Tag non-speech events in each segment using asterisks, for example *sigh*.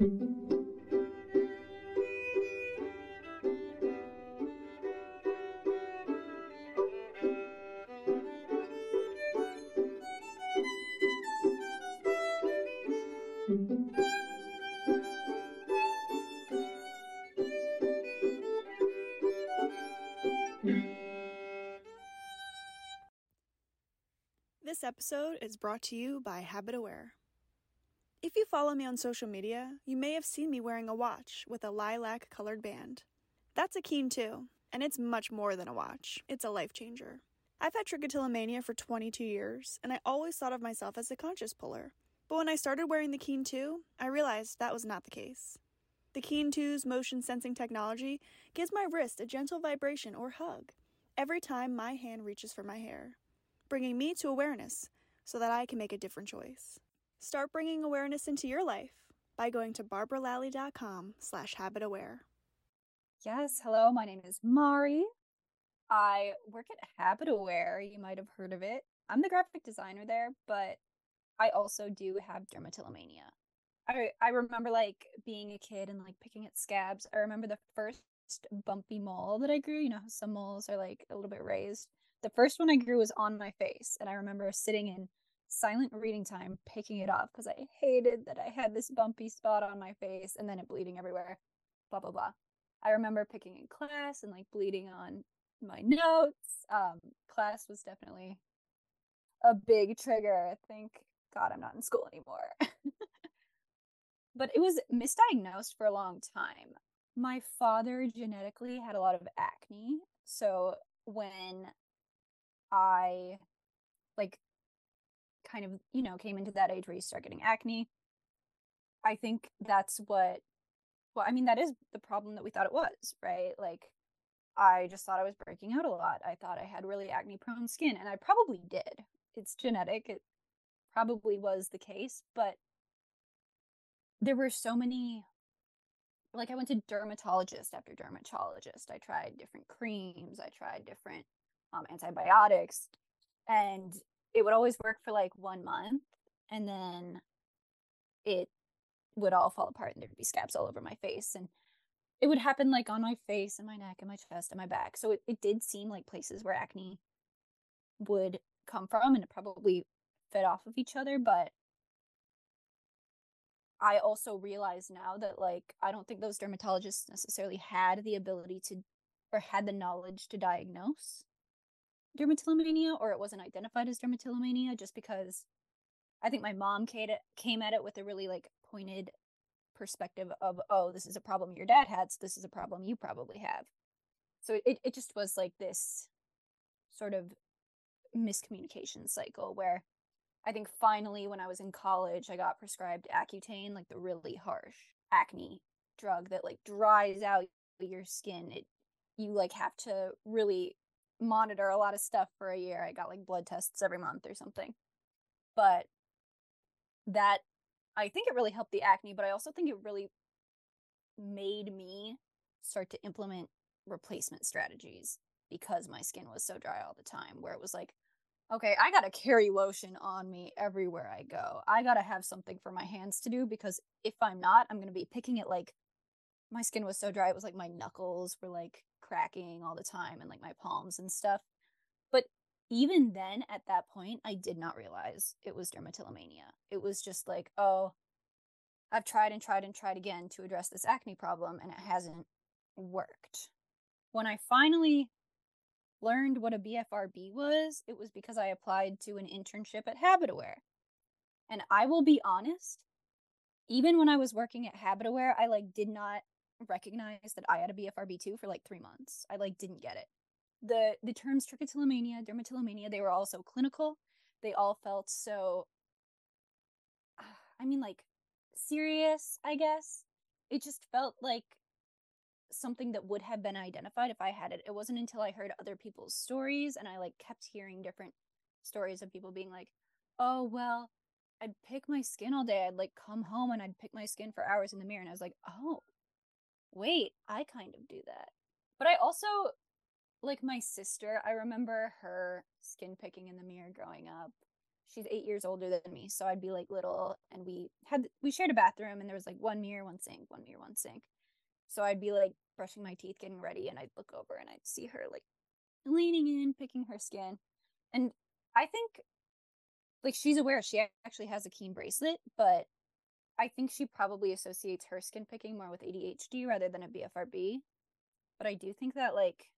This episode is brought to you by HabitAware. If you follow me on social media, you may have seen me wearing a watch with a lilac colored band. That's a Keen 2, and it's much more than a watch, it's a life changer. I've had trichotillomania for 22 years, and I always thought of myself as a conscious puller. But when I started wearing the Keen 2, I realized that was not the case. The Keen 2's motion sensing technology gives my wrist a gentle vibration or hug every time my hand reaches for my hair, bringing me to awareness so that I can make a different choice. Start bringing awareness into your life by going to barbaralally.com slash habitaware. Yes, hello, my name is Mari. I work at HabitAware. You might have heard of it. I'm the graphic designer there, but I also do have dermatillomania. I I remember like being a kid and like picking at scabs. I remember the first bumpy mole that I grew. You know how some moles are like a little bit raised. The first one I grew was on my face, and I remember sitting in silent reading time picking it off because I hated that I had this bumpy spot on my face and then it bleeding everywhere. Blah blah blah. I remember picking in class and like bleeding on my notes. Um, class was definitely a big trigger. I think, God, I'm not in school anymore. *laughs* but it was misdiagnosed for a long time. My father genetically had a lot of acne. So when I like kind of, you know, came into that age where you start getting acne. I think that's what well, I mean, that is the problem that we thought it was, right? Like, I just thought I was breaking out a lot. I thought I had really acne prone skin, and I probably did. It's genetic. It probably was the case, but there were so many like I went to dermatologist after dermatologist. I tried different creams, I tried different um, antibiotics, and it would always work for like one month and then it would all fall apart and there'd be scabs all over my face and it would happen like on my face and my neck and my chest and my back so it, it did seem like places where acne would come from and it probably fed off of each other but i also realize now that like i don't think those dermatologists necessarily had the ability to or had the knowledge to diagnose dermatillomania or it wasn't identified as dermatillomania just because I think my mom came at it with a really like pointed perspective of oh this is a problem your dad had so this is a problem you probably have. So it, it just was like this sort of miscommunication cycle where i think finally when i was in college i got prescribed accutane like the really harsh acne drug that like dries out your skin. It you like have to really monitor a lot of stuff for a year. I got like blood tests every month or something. But that I think it really helped the acne, but I also think it really made me start to implement replacement strategies because my skin was so dry all the time where it was like okay, I got to carry lotion on me everywhere I go. I got to have something for my hands to do because if I'm not, I'm going to be picking it like my skin was so dry it was like my knuckles were like cracking all the time and like my palms and stuff. But even then, at that point, I did not realize it was dermatillomania. It was just like, oh, I've tried and tried and tried again to address this acne problem and it hasn't worked. When I finally learned what a BFRB was, it was because I applied to an internship at HabitAware. And I will be honest, even when I was working at HabitAware, I like did not recognize that I had a BFRB2 for like three months. I like didn't get it. The the terms trichotillomania, dermatillomania, they were all so clinical. They all felt so ah, I mean like serious, I guess. It just felt like something that would have been identified if I had it. It wasn't until I heard other people's stories and I like kept hearing different stories of people being like, "Oh, well, I'd pick my skin all day. I'd like come home and I'd pick my skin for hours in the mirror." And I was like, "Oh, wait, I kind of do that. But I also like my sister, I remember her skin picking in the mirror growing up. she's eight years older than me. So I'd be like little and we had we shared a bathroom and there was like one mirror, one sink, one mirror, one sink. So I'd be like brushing my teeth, getting ready, and I'd look over and I'd see her like leaning in, picking her skin. And I think like she's aware she actually has a keen bracelet, but I think she probably associates her skin picking more with ADHD rather than a BFRB. But I do think that like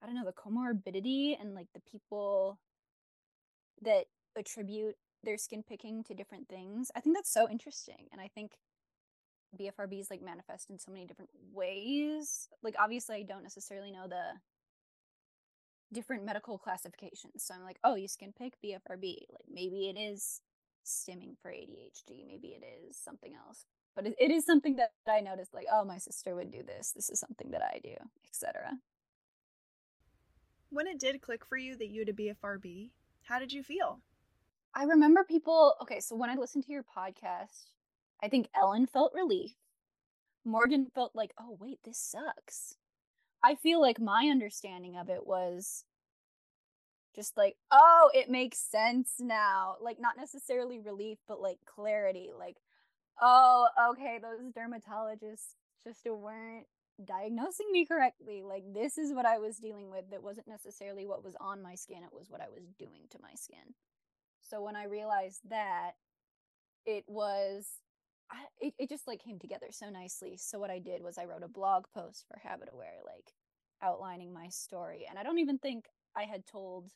I don't know, the comorbidity and like the people that attribute their skin picking to different things. I think that's so interesting. And I think BFRBs like manifest in so many different ways. Like obviously I don't necessarily know the different medical classifications. So I'm like, oh, you skin pick BFRB. Like maybe it is stimming for ADHD. Maybe it is something else. But it, it is something that I noticed like, oh, my sister would do this. This is something that I do, etc. When it did click for you that you had a BFRB, how did you feel? I remember people, okay, so when I listened to your podcast, I think Ellen felt relief. Morgan felt like, oh, wait, this sucks. I feel like my understanding of it was just like, oh, it makes sense now. Like, not necessarily relief, but like clarity. Like, oh, okay, those dermatologists just weren't diagnosing me correctly. Like, this is what I was dealing with. That wasn't necessarily what was on my skin, it was what I was doing to my skin. So, when I realized that, it was I, it, it just like came together so nicely. So what I did was I wrote a blog post for HabitAware, like outlining my story. And I don't even think I had told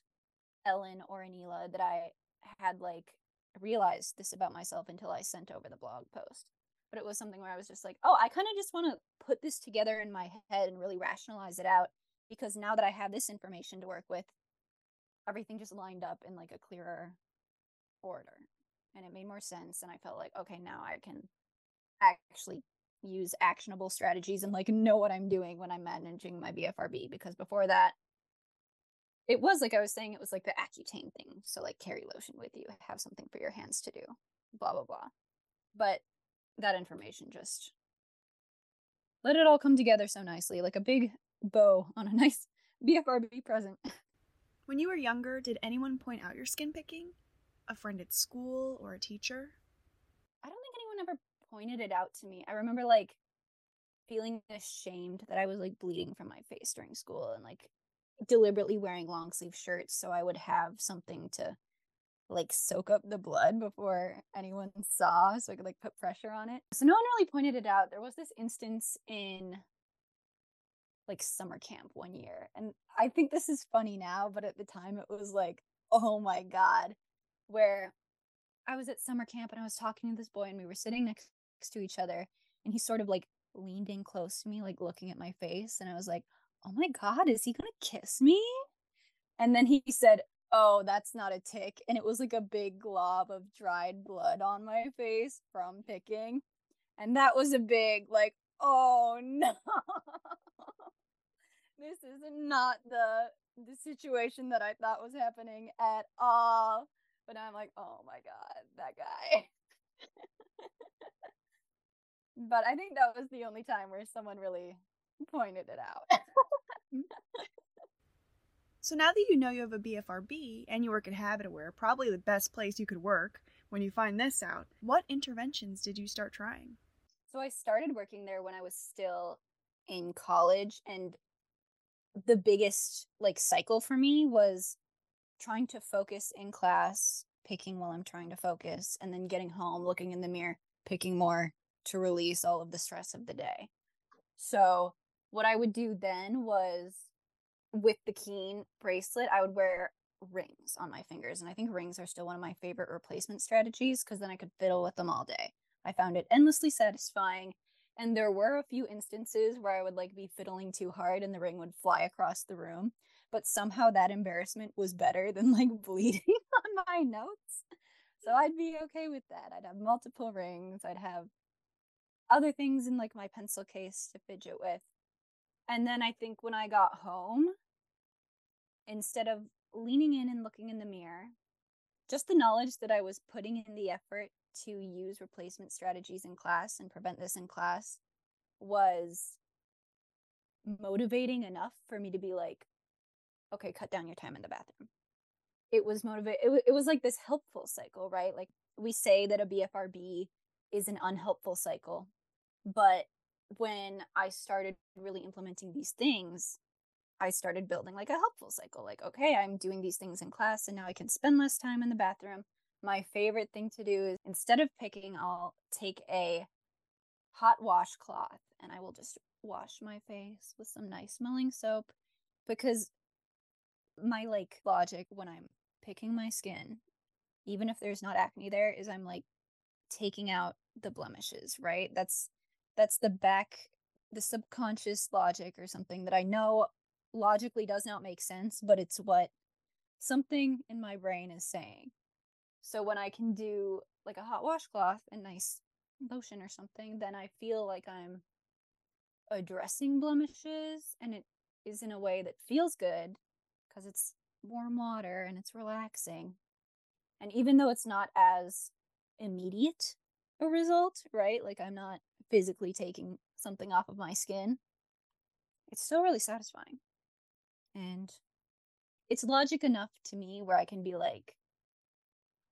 Ellen or Aneela that I had like realized this about myself until I sent over the blog post. But it was something where I was just like, oh, I kind of just want to put this together in my head and really rationalize it out because now that I have this information to work with, everything just lined up in like a clearer order and it made more sense and i felt like okay now i can actually use actionable strategies and like know what i'm doing when i'm managing my bfrb because before that it was like i was saying it was like the accutane thing so like carry lotion with you have something for your hands to do blah blah blah but that information just let it all come together so nicely like a big bow on a *laughs* nice bfrb present when you were younger did anyone point out your skin picking a friend at school or a teacher? I don't think anyone ever pointed it out to me. I remember like feeling ashamed that I was like bleeding from my face during school and like deliberately wearing long sleeve shirts so I would have something to like soak up the blood before anyone saw so I could like put pressure on it. So no one really pointed it out. There was this instance in like summer camp one year. And I think this is funny now, but at the time it was like, oh my God where I was at summer camp and I was talking to this boy and we were sitting next to each other and he sort of like leaned in close to me, like looking at my face. And I was like, oh my God, is he going to kiss me? And then he said, oh, that's not a tick. And it was like a big glob of dried blood on my face from picking. And that was a big, like, oh no. *laughs* this is not the the situation that I thought was happening at all. But I'm like, oh my god, that guy. *laughs* but I think that was the only time where someone really pointed it out. *laughs* so now that you know you have a BFRB and you work at HabitAware, probably the best place you could work when you find this out, what interventions did you start trying? So I started working there when I was still in college and the biggest like cycle for me was trying to focus in class, picking while I'm trying to focus, and then getting home, looking in the mirror, picking more to release all of the stress of the day. So, what I would do then was with the keen bracelet, I would wear rings on my fingers. And I think rings are still one of my favorite replacement strategies because then I could fiddle with them all day. I found it endlessly satisfying. And there were a few instances where I would like be fiddling too hard and the ring would fly across the room but somehow that embarrassment was better than like *laughs* bleeding on my notes. So I'd be okay with that. I'd have multiple rings. I'd have other things in like my pencil case to fidget with. And then I think when I got home, instead of leaning in and looking in the mirror, just the knowledge that I was putting in the effort to use replacement strategies in class and prevent this in class was motivating enough for me to be like, okay, cut down your time in the bathroom. it was motivate it, it was like this helpful cycle right like we say that a bfrb is an unhelpful cycle but when i started really implementing these things i started building like a helpful cycle like okay i'm doing these things in class and now i can spend less time in the bathroom my favorite thing to do is instead of picking i'll take a hot washcloth and i will just wash my face with some nice smelling soap because my like logic when i'm picking my skin, even if there's not acne there, is I'm like taking out the blemishes, right? That's that's the back the subconscious logic or something that I know logically does not make sense, but it's what something in my brain is saying. So when I can do like a hot washcloth and nice lotion or something, then I feel like I'm addressing blemishes and it is in a way that feels good because it's warm water and it's relaxing. And even though it's not as immediate a result, right? Like I'm not physically taking something off of my skin, it's still really satisfying. And it's logic enough to me where I can be like,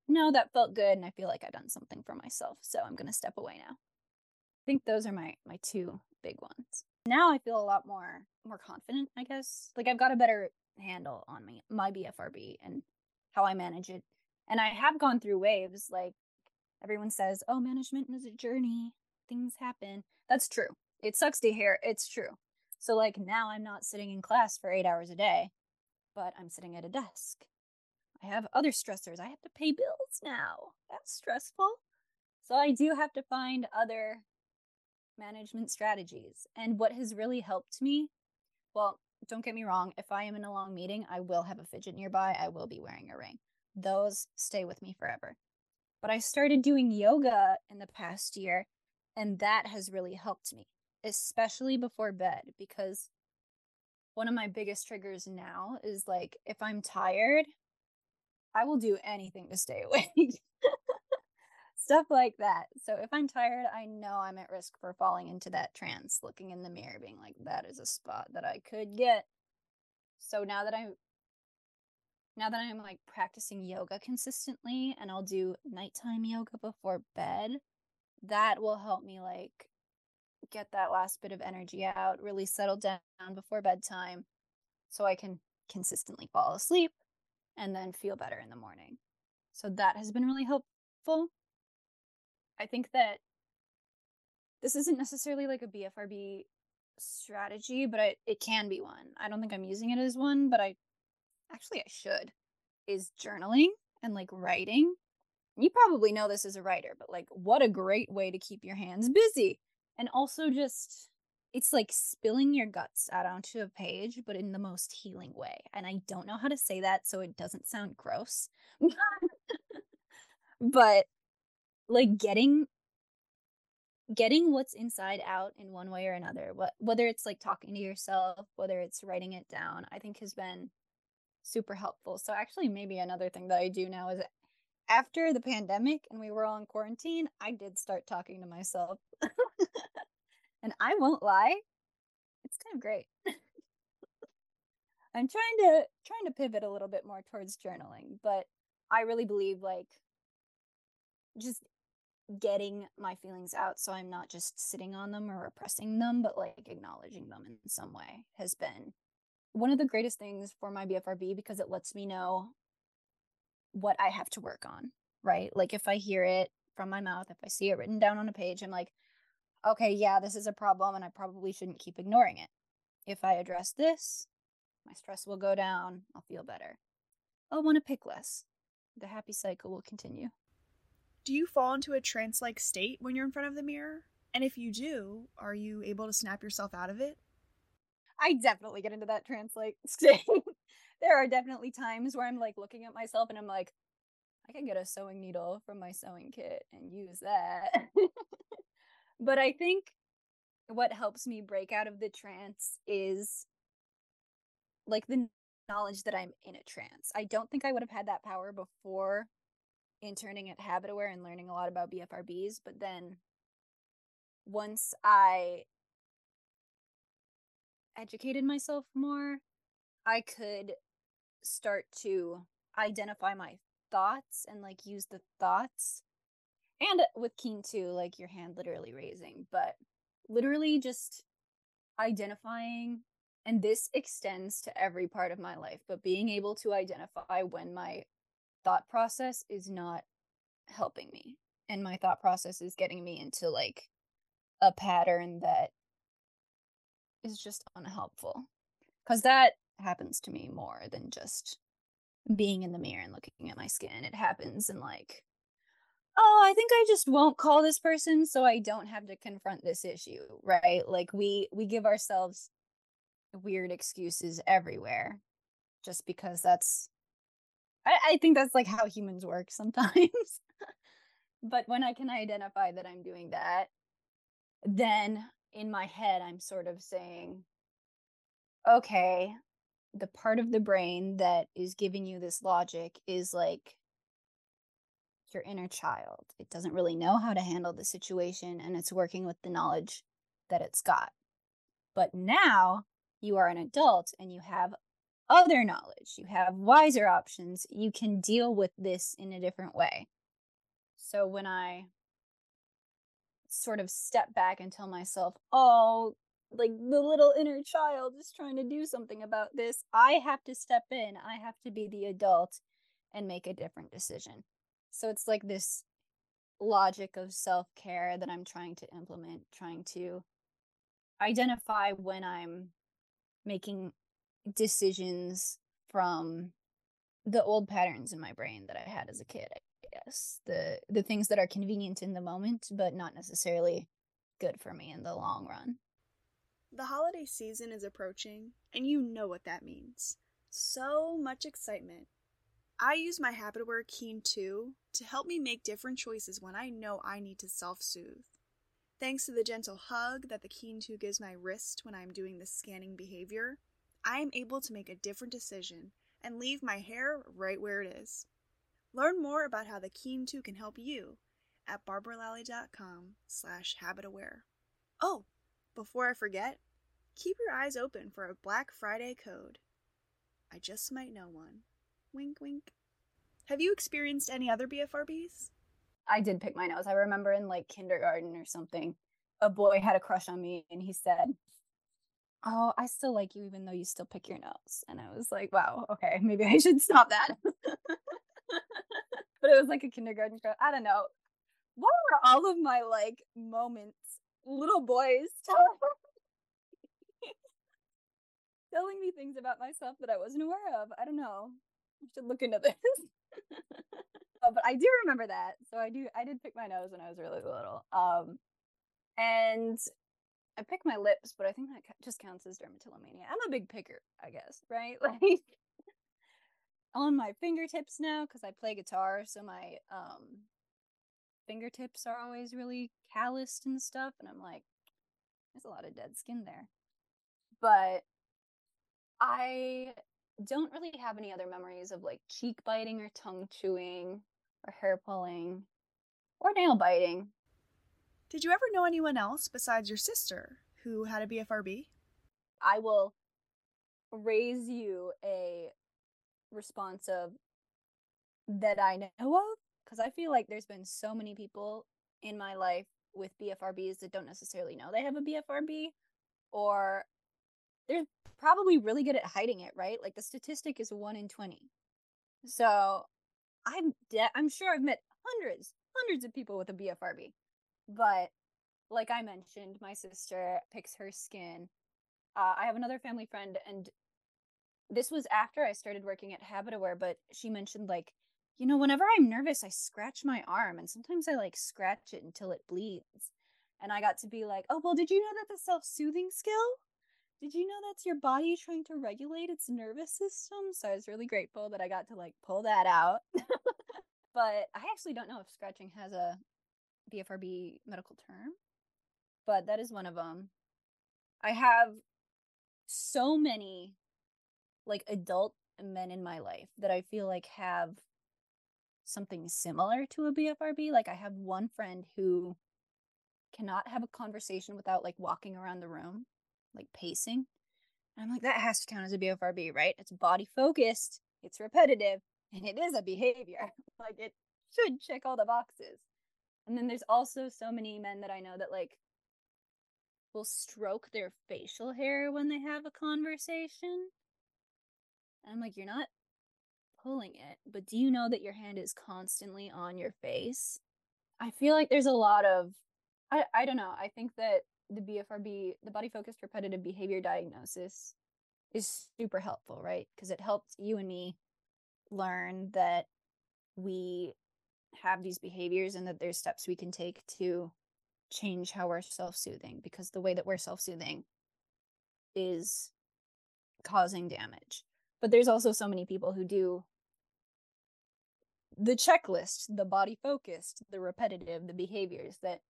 no, that felt good and I feel like I've done something for myself, so I'm going to step away now. I think those are my my two big ones. Now I feel a lot more more confident, I guess. Like I've got a better handle on me my BFRB and how I manage it. And I have gone through waves like everyone says, "Oh, management is a journey. Things happen." That's true. It sucks to hear. It's true. So like now I'm not sitting in class for 8 hours a day, but I'm sitting at a desk. I have other stressors. I have to pay bills now. That's stressful. So I do have to find other management strategies. And what has really helped me, well, don't get me wrong, if I am in a long meeting, I will have a fidget nearby. I will be wearing a ring. Those stay with me forever. But I started doing yoga in the past year, and that has really helped me, especially before bed, because one of my biggest triggers now is like if I'm tired, I will do anything to stay *laughs* awake stuff like that. So if I'm tired, I know I'm at risk for falling into that trance, looking in the mirror, being like, that is a spot that I could get. So now that I'm now that I'm like practicing yoga consistently and I'll do nighttime yoga before bed, that will help me like get that last bit of energy out, really settle down before bedtime so I can consistently fall asleep and then feel better in the morning. So that has been really helpful. I think that this isn't necessarily like a BFRB strategy, but I, it can be one. I don't think I'm using it as one, but I actually I should. Is journaling and like writing. You probably know this as a writer, but like what a great way to keep your hands busy. And also just it's like spilling your guts out onto a page, but in the most healing way. And I don't know how to say that so it doesn't sound gross. *laughs* but like getting getting what's inside out in one way or another what whether it's like talking to yourself whether it's writing it down i think has been super helpful so actually maybe another thing that i do now is after the pandemic and we were all in quarantine i did start talking to myself. *laughs* And i won't lie it's kind of great. I'm trying to trying to pivot a little bit more towards journaling but i really believe like just getting my feelings out so I'm not just sitting on them or repressing them, but like acknowledging them in some way has been one of the greatest things for my BFRB because it lets me know what I have to work on, right? Like if I hear it from my mouth, if I see it written down on a page, I'm like, okay, yeah, this is a problem and I probably shouldn't keep ignoring it. If I address this, my stress will go down, I'll feel better. I'll want to pick less. The happy cycle will continue. Do you fall into a trance like state when you're in front of the mirror? And if you do, are you able to snap yourself out of it? I definitely get into that trance like *laughs* state. There are definitely times where I'm like looking at myself and I'm like, I can get a sewing needle from my sewing kit and use that. *laughs* but I think what helps me break out of the trance is like the knowledge that I'm in a trance. I don't think I would have had that power before interning at HabitAware and learning a lot about BFRBs. But then once I educated myself more, I could start to identify my thoughts and like use the thoughts and with Keen 2 like your hand literally raising but literally just identifying and this extends to every part of my life but being able to identify when my thought process is not helping me and my thought process is getting me into like a pattern that is just unhelpful. Because that happens to me more than just being in the mirror and looking at my skin. It happens in like oh i think i just won't call this person so i don't have to confront this issue right? Like we we give ourselves weird excuses everywhere just because that's I, I think that's like how humans work sometimes. *laughs* But when i can identify that i'm doing that then in my head i'm sort of saying okay the part of the brain that is giving you this logic is like your inner child. It doesn't really know how to handle the situation and it's working with the knowledge that it's got. But now you are an adult and you have other knowledge, you have wiser options, you can deal with this in a different way. So when I sort of step back and tell myself, oh, like the little inner child is trying to do something about this, I have to step in, I have to be the adult and make a different decision. So it's like this logic of self care that I'm trying to implement, trying to identify when I'm making decisions from the old patterns in my brain that I had as a kid, I guess. The the things that are convenient in the moment, but not necessarily good for me in the long run. The holiday season is approaching, and you know what that means. So much excitement, I use my HabitAware Keen 2 to help me make different choices when I know I need to self soothe. Thanks to the gentle hug that the Keen 2 gives my wrist when I'm doing the scanning behavior, I am able to make a different decision and leave my hair right where it is. Learn more about how the Keen 2 can help you at barbaralally.com slash habitaware. Oh, before I forget, keep your eyes open for a Black Friday code. I just might know one. Wink, wink. Have you experienced any other BFRBs? I did pick my nose. I remember in like kindergarten or something, a boy had a crush on me and he said, Oh, I still like you even though you still pick your nose. And I was like, Wow, okay, *laughs* maybe I should stop that. *laughs* but it was like a kindergarten crush. I don't know. What were all of my like moments? Little boys telling, *laughs* telling me things about myself that I wasn't aware of. I don't know. I should look into this. *laughs* oh, but I do remember that. So I do. I did pick my nose when I was really little. Um, and I pick my lips, but I think that just counts as dermatillomania. I'm a big picker, I guess, right? *laughs* Like on my fingertips now because I play guitar, so my um fingertips are always really calloused and stuff, and I'm like, there's a lot of dead skin there. But I don't really have any other memories of like cheek biting or tongue chewing or hair pulling or nail biting. Did you ever know anyone else besides your sister who had a BFRB? I will raise you a response of that I know of because I feel like there's been so many people in my life with BFRBs that don't necessarily know they have a BFRB or they're probably really good at hiding it, right? Like the statistic is 1 in 20. So I'm de- I'm sure I've met hundreds, hundreds of people with a BFRB. But like I mentioned, my sister picks her skin. Uh, I have another family friend, and this was after I started working at HabitAware, but she mentioned, like, you know, whenever I'm nervous, I scratch my arm, and sometimes I like scratch it until it bleeds. And I got to be like, oh, well, did you know that the self soothing skill did you know that's your body trying to regulate its nervous system? So I was really grateful that I got to like pull that out. *laughs* but I actually don't know if scratching has a BFRB medical term, but that is one of them. I have so many like adult men in my life that I feel like have something similar to a BFRB. Like I have one friend who cannot have a conversation without like walking around the room like pacing. And I'm like, that has to count as a BFRB, right? It's body focused, it's repetitive, and it is a behavior. *laughs* like it should check all the boxes. And then there's also so many men that I know that like will stroke their facial hair when they have a conversation. And I'm like, you're not pulling it, but do you know that your hand is constantly on your face? I feel like there's a lot of I I don't know. I think that the BFRB, the body focused repetitive behavior diagnosis is super helpful, right? Because it helps you and me learn that we have these behaviors and that there's steps we can take to change how we're self-soothing because the way that we're self-soothing is causing damage. But there's also so many people who do the checklist, the body focused, the repetitive, the behaviors that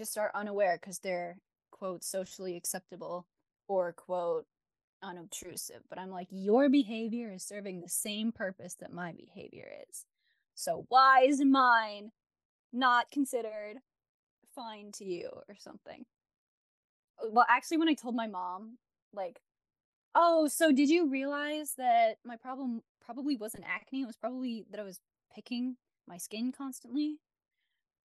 just are unaware because they're quote socially acceptable or quote unobtrusive. But I'm like, your behavior is serving the same purpose that my behavior is. So why is mine not considered fine to you or something? Uh, well, actually, when I told my mom, like, oh, so did you realize that my problem probably wasn't acne? It was probably that I was picking my skin constantly.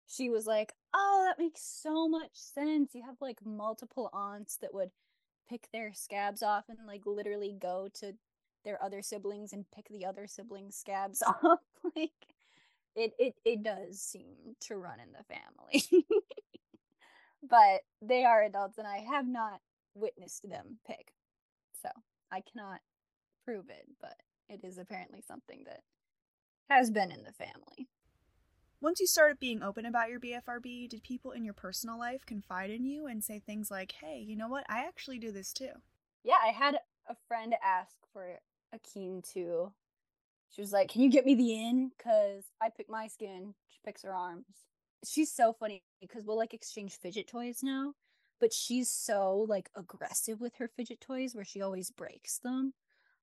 She was like, Oh, that makes so much sense. You have like multiple aunts that would pick their scabs off and like literally go to their other siblings and pick the other siblings' scabs *laughs* off. like it it it does seem to run in the family. *laughs* but they are adults and I have not witnessed them pick. So I cannot prove it, but it is apparently something that has been in the family. Once you started being open about your BFRB, did people in your personal life confide in you and say things like, hey, you know what? I actually do this too? Yeah, I had a friend ask for a Keen 2. She was like, can you get me the in? Because I pick my skin. She picks her arms. She's so funny because we'll like exchange fidget toys now, but she's so like aggressive with her fidget toys where she always breaks them.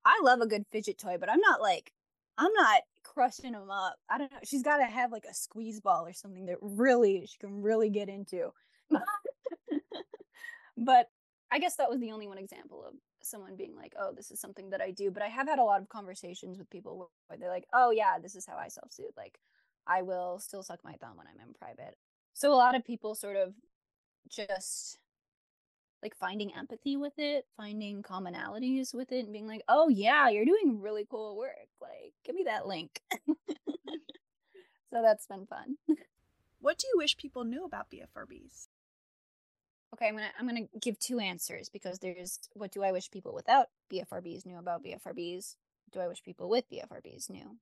I love a good fidget toy, but I'm not like I'm not crushing them up. I don't know. She's got to have like a squeeze ball or something that really she can really get into. *laughs* but I guess that was the only one example of someone being like, "Oh, this is something that I do." But I have had a lot of conversations with people where they're like, "Oh, yeah, this is how I self-soothe." Like, I will still suck my thumb when I'm in private. So a lot of people sort of just like finding empathy with it, finding commonalities with it, and being like, oh, yeah, you're doing really cool work. Like, give me that link. *laughs* so that's been fun. What do you wish people knew about BFRBs? Okay, I'm gonna I'm gonna give two answers because there's what do I wish people without BFRBs knew about BFRBs? Do I wish people with BFRBs knew?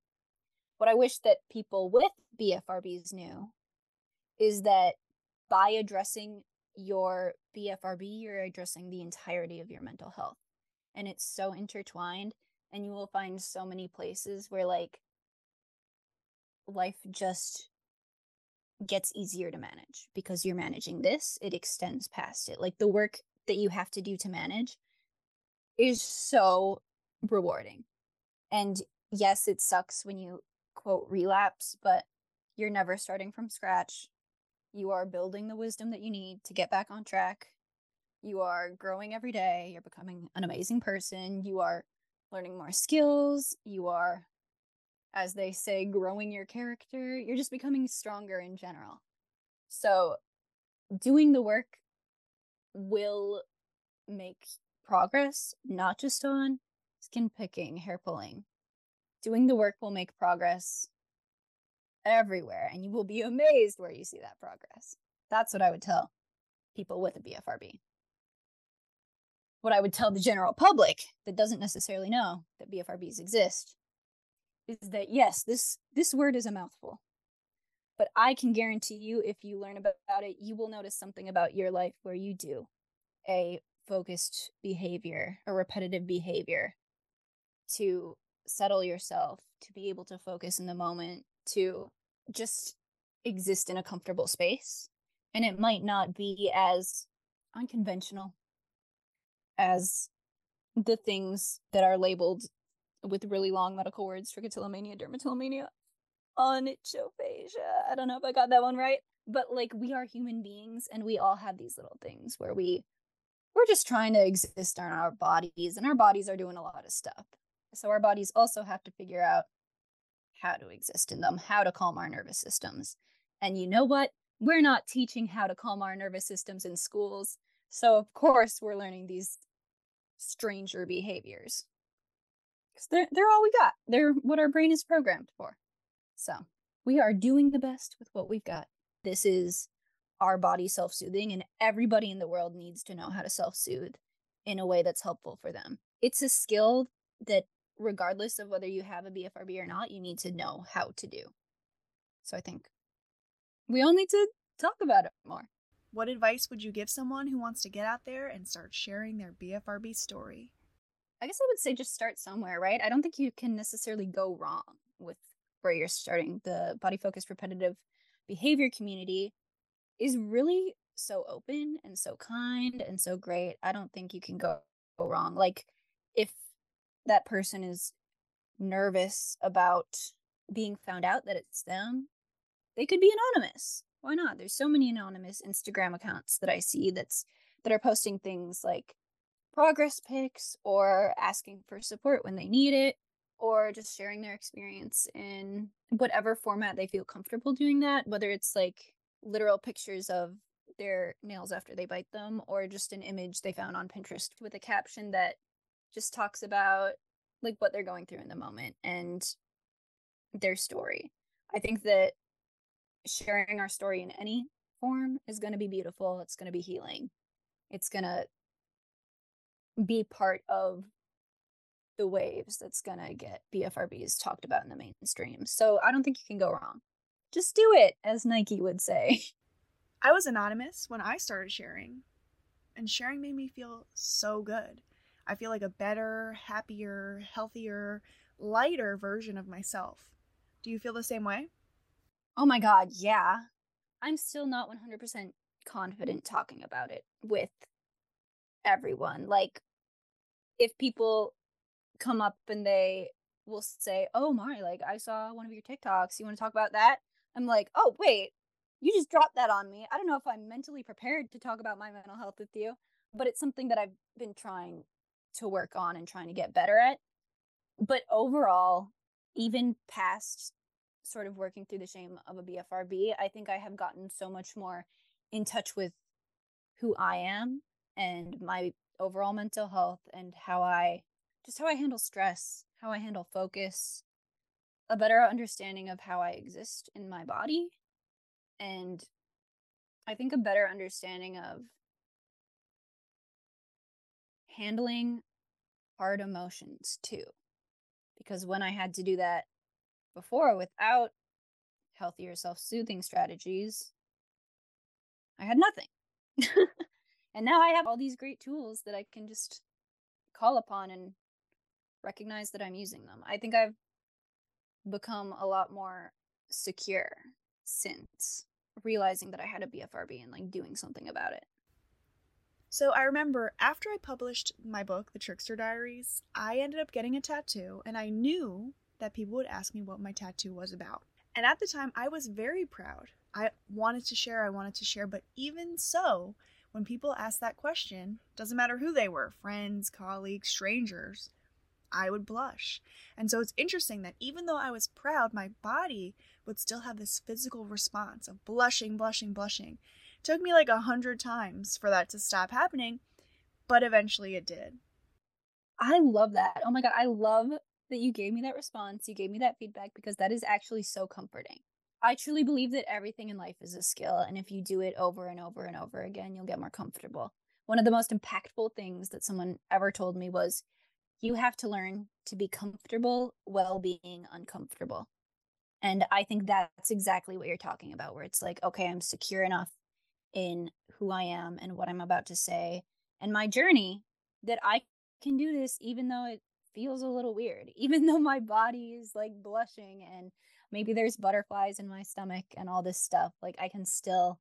What I wish that people with BFRBs knew is that by addressing your BFRB, you're addressing the entirety of your mental health. And it's so intertwined. And you will find so many places where, like, life just gets easier to manage because you're managing this, it extends past it. Like, the work that you have to do to manage is so rewarding. And yes, it sucks when you quote relapse, but you're never starting from scratch. You are building the wisdom that you need to get back on track. You are growing every day. You're becoming an amazing person. You are learning more skills. You are, as they say, growing your character. You're just becoming stronger in general. So, doing the work will make progress, not just on skin picking, hair pulling. Doing the work will make progress everywhere, and you will be amazed where you see that progress. That's what I would tell people with a BFRB. What I would tell the general public that doesn't necessarily know that BFRBs exist is that yes, this this word is a mouthful. But I can guarantee you if you learn about it, you will notice something about your life where you do a focused behavior, a repetitive behavior to settle yourself, to be able to focus in the moment, to just exist in a comfortable space. And it might not be as unconventional as the things that are labeled with really long medical words trichotillomania, dermatillomania, onychophasia. I don't know if I got that one right. But like we are human beings and we all have these little things where we we're just trying to exist in our bodies and our bodies are doing a lot of stuff. So our bodies also have to figure out how to exist in them, how to calm our nervous systems. And you know what? We're not teaching how to calm our nervous systems in schools. So, of course, we're learning these stranger behaviors. Because they're, they're all we got. They're what our brain is programmed for. So, we are doing the best with what we've got. This is our body self soothing, and everybody in the world needs to know how to self soothe in a way that's helpful for them. It's a skill that, regardless of whether you have a BFRB or not, you need to know how to do. So I think we all need to talk about it more. What advice would you give someone who wants to get out there and start sharing their BFRB story? I guess I would say just start somewhere, right? I don't think you can necessarily go wrong with where you're starting. The body focused repetitive behavior community is really so open and so kind and so great. I don't think you can go, go wrong. Like if that person is nervous about being found out that it's them, they could be anonymous. Why not? There's so many anonymous Instagram accounts that I see that's that are posting things like progress pics or asking for support when they need it or just sharing their experience in whatever format they feel comfortable doing that, whether it's like literal pictures of their nails after they bite them or just an image they found on Pinterest with a caption that just talks about like what they're going through in the moment and their story. I think that sharing our story in any form is going to be beautiful. It's going to be healing. It's going to be part of the waves that's going to get BFRBs talked about in the mainstream. So I don't think you can go wrong. Just do it, as Nike would say. *laughs* I was anonymous when I started sharing, and sharing made me feel so good. I feel like a better, happier, healthier, lighter version of myself. Do you feel the same way? Oh my god, yeah. I'm still not 100% confident talking about it with everyone. Like, if people come up and they will say, "Oh, Mari, like I saw one of your TikToks. You want to talk about that?" I'm like, "Oh, wait. You just dropped that on me. I don't know if I'm mentally prepared to talk about my mental health with you, but it's something that I've been trying to work on and trying to get better at. But overall, even past sort of working through the shame of a BFRB, I think I have gotten so much more in touch with who I am and my overall mental health and how I just how I handle stress, how I handle focus, a better understanding of how I exist in my body, and I think a better understanding of handling hard emotions too. Because when I had to do that before without healthier self soothing strategies, I had nothing. *laughs* and now I have all these great tools that I can just call upon and recognize that I'm using them. I think I've become a lot more secure since realizing that I had a BFRB and like doing something about it. So I remember after I published my book, The Trichster Diaries, I ended up getting a tattoo and I knew that people would ask me what my tattoo was about. And at the time, I was very proud. I wanted to share, I wanted to share, but even so, when people asked that question, doesn't matter who they were friends, colleagues, strangers I would blush. And so it's interesting that even though I was proud, my body would still have this physical response of blushing, blushing, blushing. Took me like a hundred times for that to stop happening, but eventually it did. I love that. Oh my God. I love that you gave me that response. You gave me that feedback because that is actually so comforting. I truly believe that everything in life is a skill. And if you do it over and over and over again, you'll get more comfortable. One of the most impactful things that someone ever told me was you have to learn to be comfortable while being uncomfortable. And I think that's exactly what you're talking about, where it's like, okay, I'm secure enough in who I am and what I'm about to say and my journey that I can do this, even though it feels a little weird, *laughs* even though my body is like blushing and maybe there's butterflies in my stomach and all this stuff. Like, I can still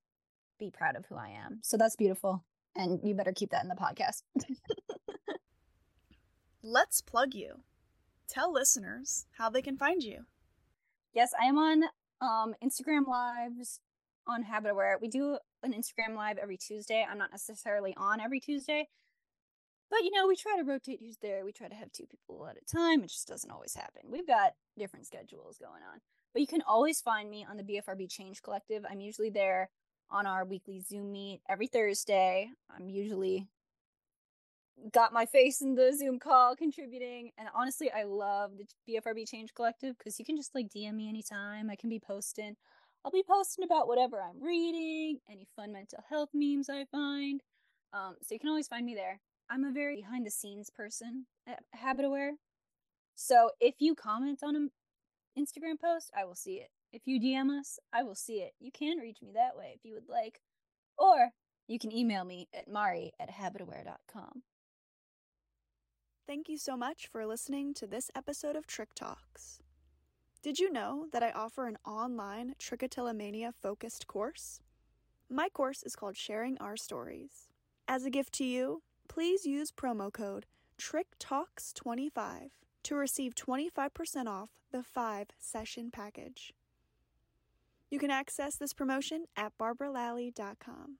be proud of who I am. So that's beautiful. And you better keep that in the podcast. *laughs* let's plug you. Tell listeners how they can find you. Yes, I am on um, Instagram lives on HabitAware. We do an Instagram live every Tuesday. I'm not necessarily on every Tuesday, But you know, we try to rotate who's there. We try to have two people at a time. It just doesn't always happen. We've got different schedules going on. But you can always find me on the BFRB Change Collective. I'm usually there on our weekly Zoom meet every Thursday. I'm usually got my face in the Zoom call contributing. And honestly, I love the BFRB Change Collective because you can just like DM me anytime. I can be posting. I'll be posting about whatever I'm reading, any fun mental health memes I find. Um, so you can always find me there. I'm a very behind the scenes person at HabitAware. So if you comment on an Instagram post, I will see it. If you DM us, I will see it. You can reach me that way if you would like. Or you can email me at mari at habitaware.com. Thank you so much for listening to this episode of Trich Talks. Did you know that I offer an online trichotillomania focused course? My course is called Sharing Our Stories. As a gift to you, please use promo code TRICHTALKS25 to receive 25% off the 5 session package. You can access this promotion at barbaralally.com.